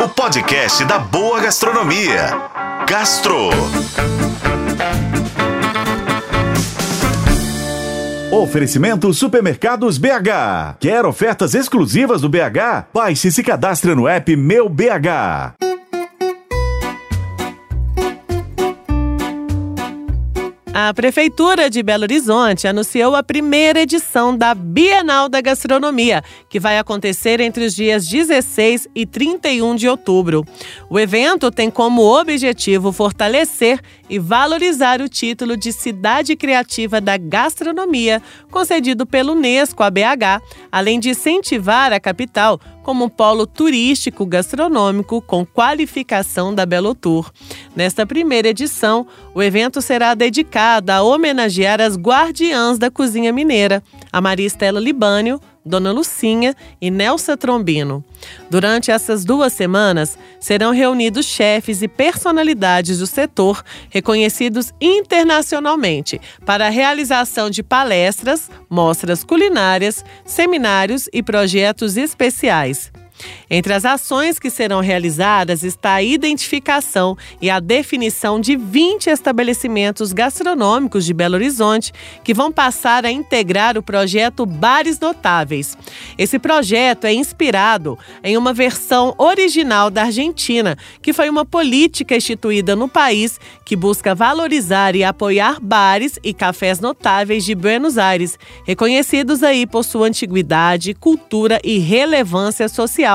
o podcast da boa gastronomia. Gastro. Oferecimento Supermercados BH. Quer ofertas exclusivas do BH? Baixe e se cadastre no app Meu BH. A Prefeitura de Belo Horizonte anunciou a primeira edição da Bienal da Gastronomia, que vai acontecer entre os dias 16 e 31 de outubro. O evento tem como objetivo fortalecer e valorizar o título de Cidade Criativa da Gastronomia, concedido pelo Unesco à BH, além de incentivar a capital como um polo turístico gastronômico com qualificação da Belo Tour. Nesta primeira edição, o evento será dedicado a homenagear as guardiãs da cozinha mineira, a Maria Estela Libânio, Dona Lucinha e Nelsa Trombino. Durante essas duas semanas, serão reunidos chefes e personalidades do setor reconhecidos internacionalmente para a realização de palestras, mostras culinárias, seminários e projetos especiais. Entre as ações que serão realizadas está a identificação e a definição de 20 estabelecimentos gastronômicos de Belo Horizonte que vão passar a integrar o projeto Bares Notáveis. Esse projeto é inspirado em uma versão original da Argentina, que foi uma política instituída no país que busca valorizar e apoiar bares e cafés notáveis de Buenos Aires, reconhecidos aí por sua antiguidade, cultura e relevância social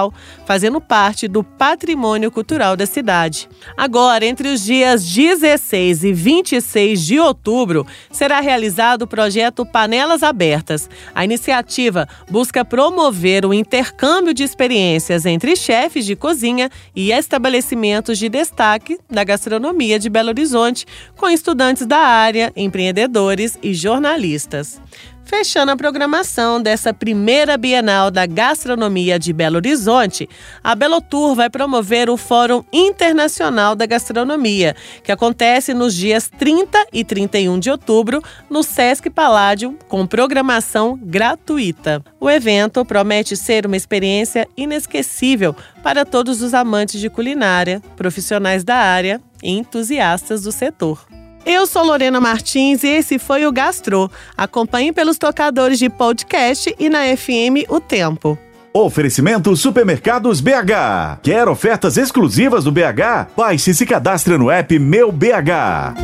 fazendo parte do patrimônio cultural da cidade. Agora, entre os dias 16 e 26 de outubro, será realizado o projeto Panelas Abertas. A iniciativa busca promover o intercâmbio de experiências entre chefes de cozinha e estabelecimentos de destaque da gastronomia de Belo Horizonte, com estudantes da área, empreendedores e jornalistas. Fechando a programação dessa primeira Bienal da Gastronomia de Belo Horizonte, a Belotour vai promover o Fórum Internacional da Gastronomia, que acontece nos dias 30 e 31 de outubro no Sesc Paládio, com programação gratuita. O evento promete ser uma experiência inesquecível para todos os amantes de culinária, profissionais da área e entusiastas do setor. Eu sou Lorena Martins e esse foi o Gastro. Acompanhe pelos tocadores de podcast e na FM O Tempo. Oferecimento Supermercados BH. Quer ofertas exclusivas do BH? Baixe e se cadastre no app Meu BH.